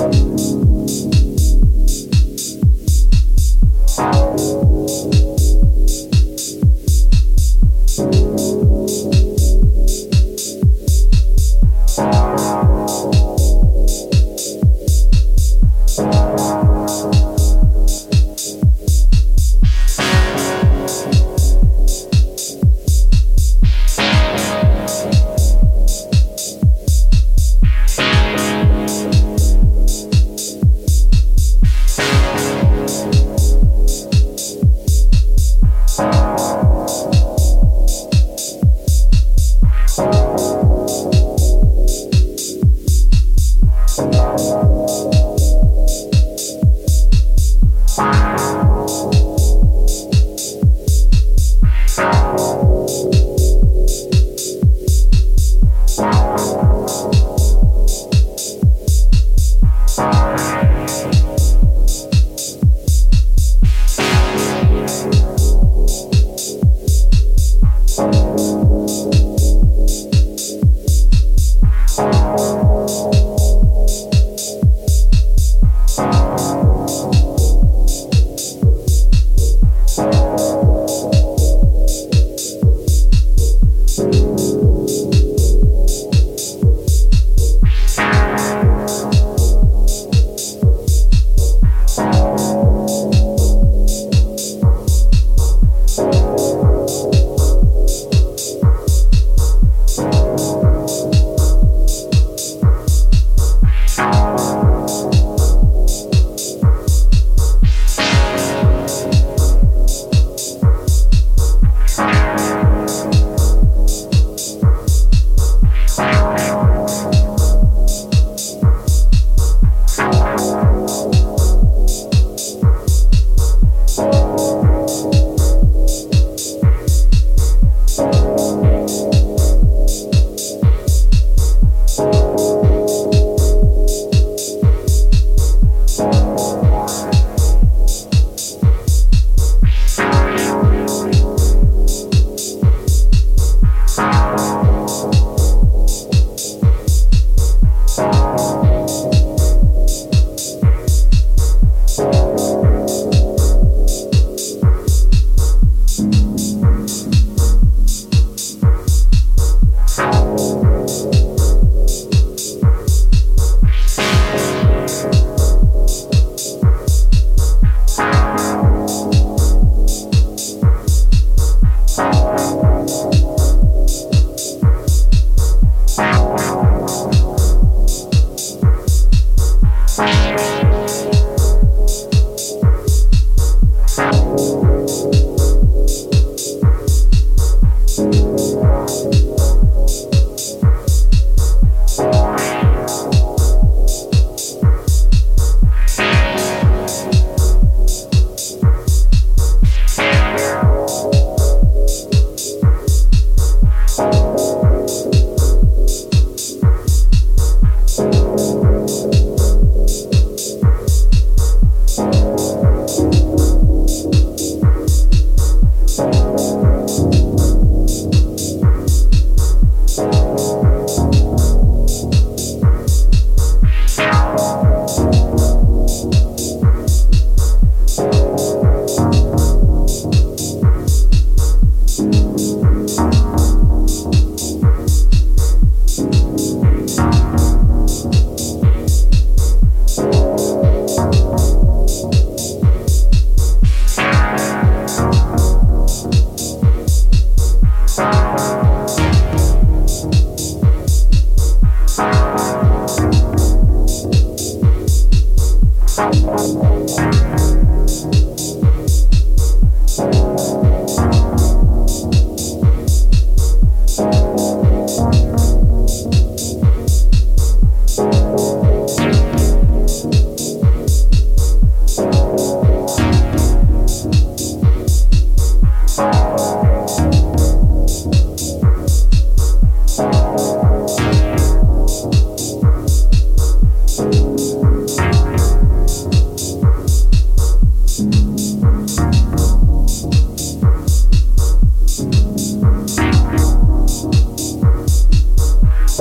Peace.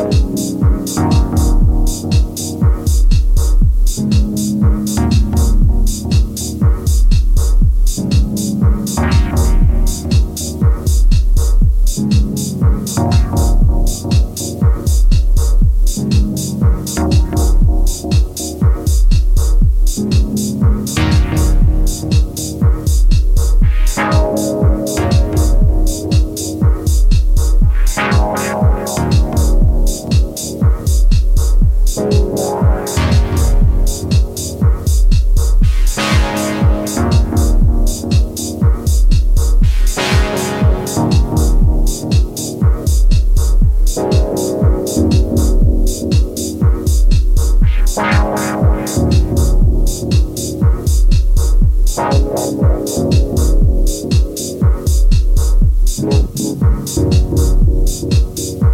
Peace. Thank you.